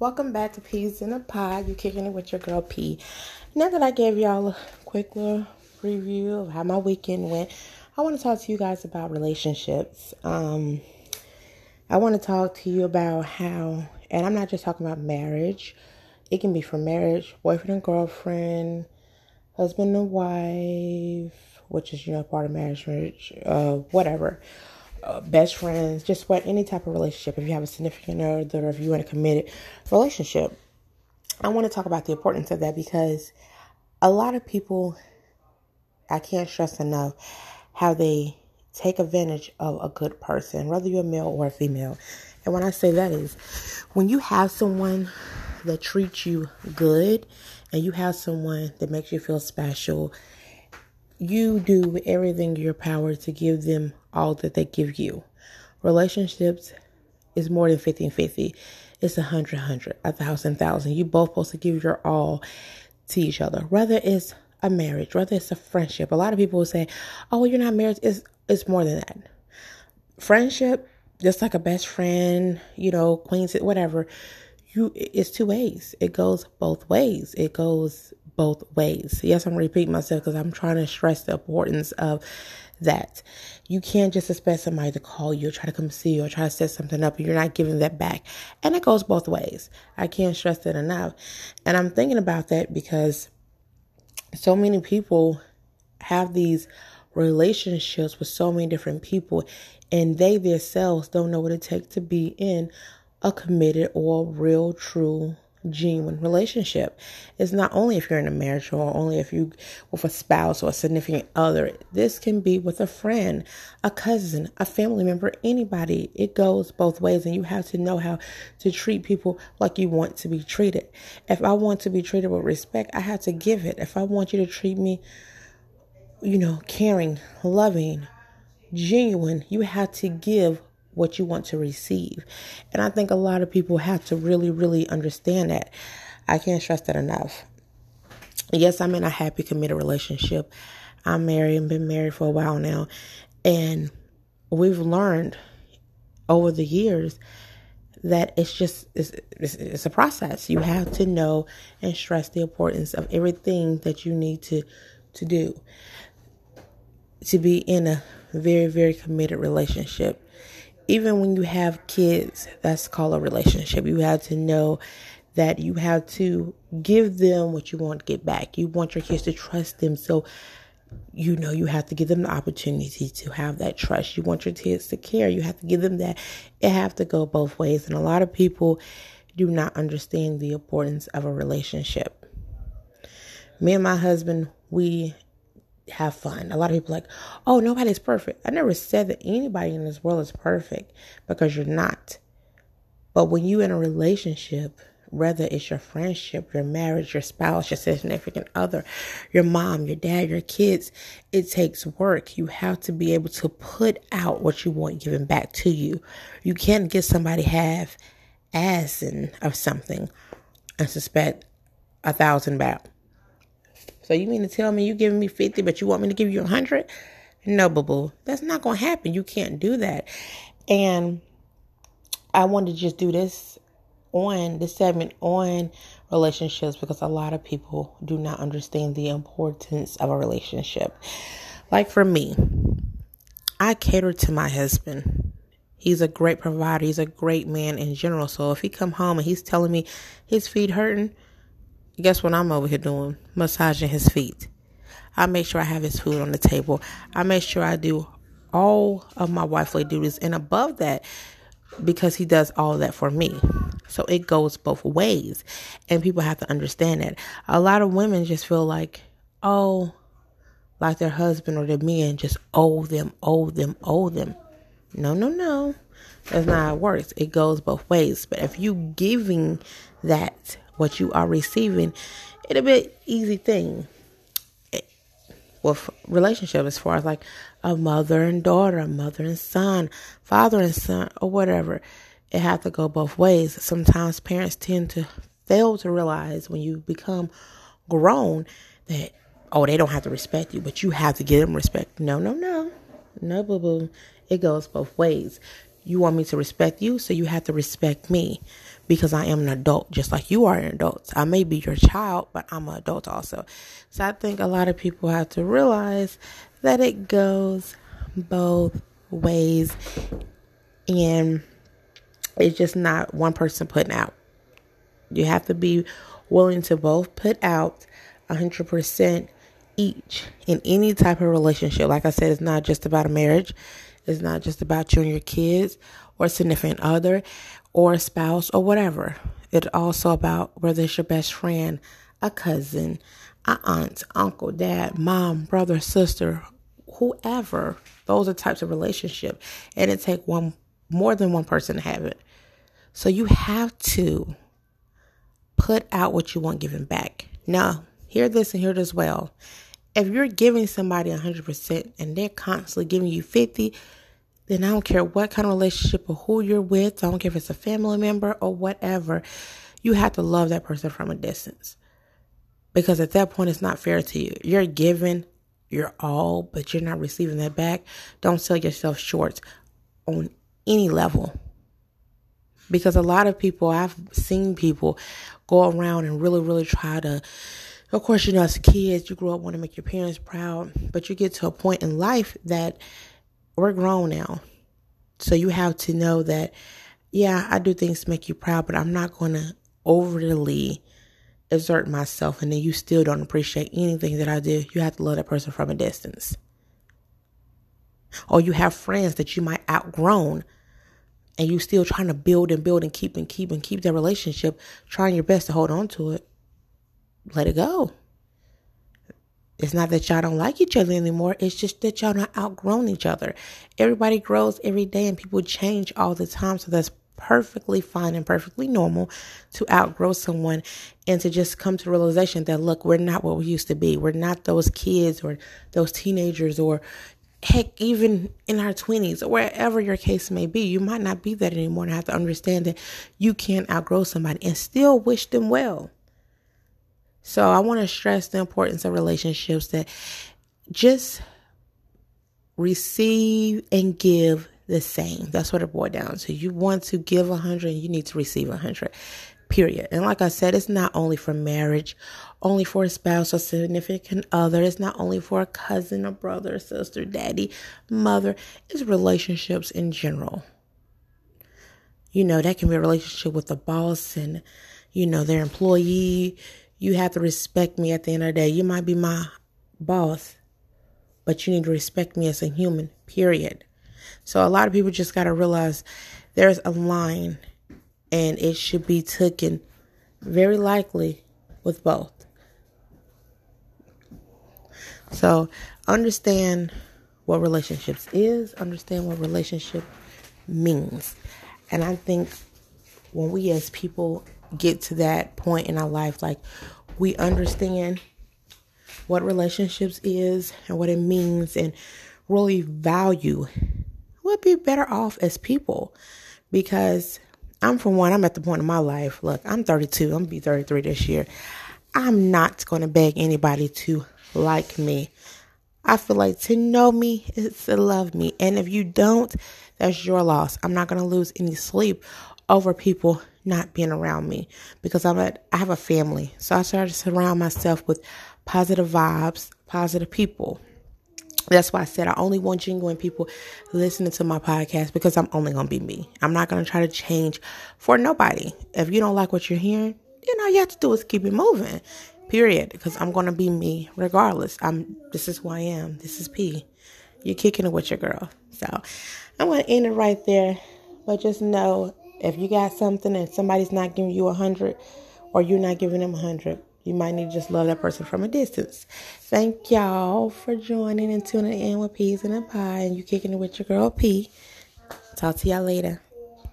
Welcome back to Peas in a Pod. You're kicking it with your girl P. Now that I gave y'all a quick little review of how my weekend went, I want to talk to you guys about relationships. Um, I want to talk to you about how, and I'm not just talking about marriage. It can be from marriage, boyfriend and girlfriend, husband and wife, which is you know part of marriage, uh, whatever uh, best friends, just what any type of relationship. If you have a significant other, or if you're in a committed relationship, I want to talk about the importance of that because a lot of people, I can't stress enough how they take advantage of a good person, whether you're a male or a female. And when I say that is when you have someone that treats you good and you have someone that makes you feel special, you do everything in your power to give them all that they give you. Relationships is more than 50 and 50. It's a hundred, hundred, a thousand, thousand. You both supposed to give your all to each other. Whether it's a marriage, whether it's a friendship. A lot of people will say, "Oh, you're not married." It's it's more than that. Friendship, just like a best friend, you know, queens, whatever. You, it's two ways. It goes both ways. It goes both ways. Yes, I'm repeating myself because I'm trying to stress the importance of that. You can't just expect somebody to call you or try to come see you or try to set something up and you're not giving that back. And it goes both ways. I can't stress that enough. And I'm thinking about that because so many people have these relationships with so many different people and they themselves don't know what it takes to be in a committed or real true genuine relationship. It's not only if you're in a marriage or only if you with a spouse or a significant other. This can be with a friend, a cousin, a family member, anybody. It goes both ways and you have to know how to treat people like you want to be treated. If I want to be treated with respect, I have to give it. If I want you to treat me you know, caring, loving, genuine, you have to give what you want to receive. And I think a lot of people have to really, really understand that. I can't stress that enough. Yes, I'm in a happy, committed relationship. I'm married and been married for a while now. And we've learned over the years that it's just it's, it's, it's, a process you have to know and stress the importance of everything that you need to to do to be in a very very committed relationship even when you have kids, that's called a relationship. You have to know that you have to give them what you want to get back. You want your kids to trust them. So, you know, you have to give them the opportunity to have that trust. You want your kids to care. You have to give them that. It have to go both ways. And a lot of people do not understand the importance of a relationship. Me and my husband, we have fun. A lot of people like, oh, nobody's perfect. I never said that anybody in this world is perfect because you're not. But when you're in a relationship, whether it's your friendship, your marriage, your spouse, your significant other, your mom, your dad, your kids, it takes work. You have to be able to put out what you want given back to you. You can't get somebody half ass and of something and suspect a thousand back. So you mean to tell me you giving me 50, but you want me to give you 100? No, boo boo. That's not going to happen. You can't do that. And I wanted to just do this on the segment on relationships because a lot of people do not understand the importance of a relationship. Like for me, I cater to my husband. He's a great provider. He's a great man in general. So if he come home and he's telling me his feet hurting, guess what I'm over here doing? Massaging his feet. I make sure I have his food on the table. I make sure I do all of my wifely duties and above that because he does all that for me. So it goes both ways. And people have to understand that. A lot of women just feel like, oh, like their husband or their men just owe them, owe them, owe them. No, no, no. That's not how it works. It goes both ways. But if you giving that what you are receiving, it'll be an easy thing with relationship as far as like a mother and daughter, a mother and son, father and son, or whatever. It has to go both ways. Sometimes parents tend to fail to realize when you become grown that oh they don't have to respect you, but you have to give them respect. No, no, no, no, boo boo. It goes both ways. You want me to respect you, so you have to respect me because I am an adult, just like you are an adult. I may be your child, but I'm an adult also. So I think a lot of people have to realize that it goes both ways and it's just not one person putting out. You have to be willing to both put out 100% each in any type of relationship. Like I said, it's not just about a marriage, it's not just about you and your kids or significant other or a spouse or whatever. It's also about whether it's your best friend, a cousin, a aunt, uncle, dad, mom, brother, sister, whoever. Those are types of relationship. And it take one more than one person to have it. So you have to put out what you want given back. Now, hear this and hear this well. If you're giving somebody 100% and they're constantly giving you 50, then I don't care what kind of relationship or who you're with, I don't care if it's a family member or whatever, you have to love that person from a distance. Because at that point, it's not fair to you. You're giving your all, but you're not receiving that back. Don't sell yourself short on any level. Because a lot of people, I've seen people go around and really, really try to of course, you know, as kids, you grow up want to make your parents proud, but you get to a point in life that we're grown now. So you have to know that, yeah, I do things to make you proud, but I'm not going to overly exert myself and then you still don't appreciate anything that I do. You have to love that person from a distance. Or you have friends that you might outgrown and you still trying to build and build and keep and keep and keep that relationship, trying your best to hold on to it let it go. It's not that y'all don't like each other anymore. It's just that y'all not outgrown each other. Everybody grows every day and people change all the time. So that's perfectly fine and perfectly normal to outgrow someone and to just come to realization that look, we're not what we used to be. We're not those kids or those teenagers or heck, even in our 20s or wherever your case may be. You might not be that anymore and have to understand that you can't outgrow somebody and still wish them well. So I want to stress the importance of relationships that just receive and give the same. That's what it boils down to. You want to give a hundred, you need to receive a hundred. Period. And like I said, it's not only for marriage, only for a spouse or significant other. It's not only for a cousin, a brother, a sister, daddy, mother. It's relationships in general. You know, that can be a relationship with the boss and, you know, their employee you have to respect me at the end of the day. You might be my boss, but you need to respect me as a human, period. So a lot of people just got to realize there's a line and it should be taken very likely with both. So understand what relationships is, understand what relationship means. And I think when we as people get to that point in our life like we understand what relationships is and what it means and really value we'll be better off as people. Because I'm for one I'm at the point in my life look I'm 32 I'm gonna be 33 this year. I'm not to beg anybody to like me. I feel like to know me is to love me. And if you don't that's your loss. I'm not to lose any sleep over people not being around me because I'm a, I have a family. So I started to surround myself with positive vibes, positive people. That's why I said I only want genuine people listening to my podcast because I'm only going to be me. I'm not going to try to change for nobody. If you don't like what you're hearing, then all you have to do is keep it moving. Period. Because I'm going to be me regardless. I'm this is who I am. This is P. You're kicking it with your girl. So I'm going to end it right there. But just know if you got something and somebody's not giving you a hundred or you're not giving them a hundred, you might need to just love that person from a distance. Thank y'all for joining and tuning in with Peas in a Pod and you kicking it with your girl P. Talk to y'all later.